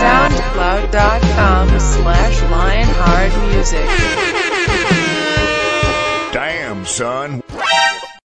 soundcloud.com slash lionheartmusic. Damn, son.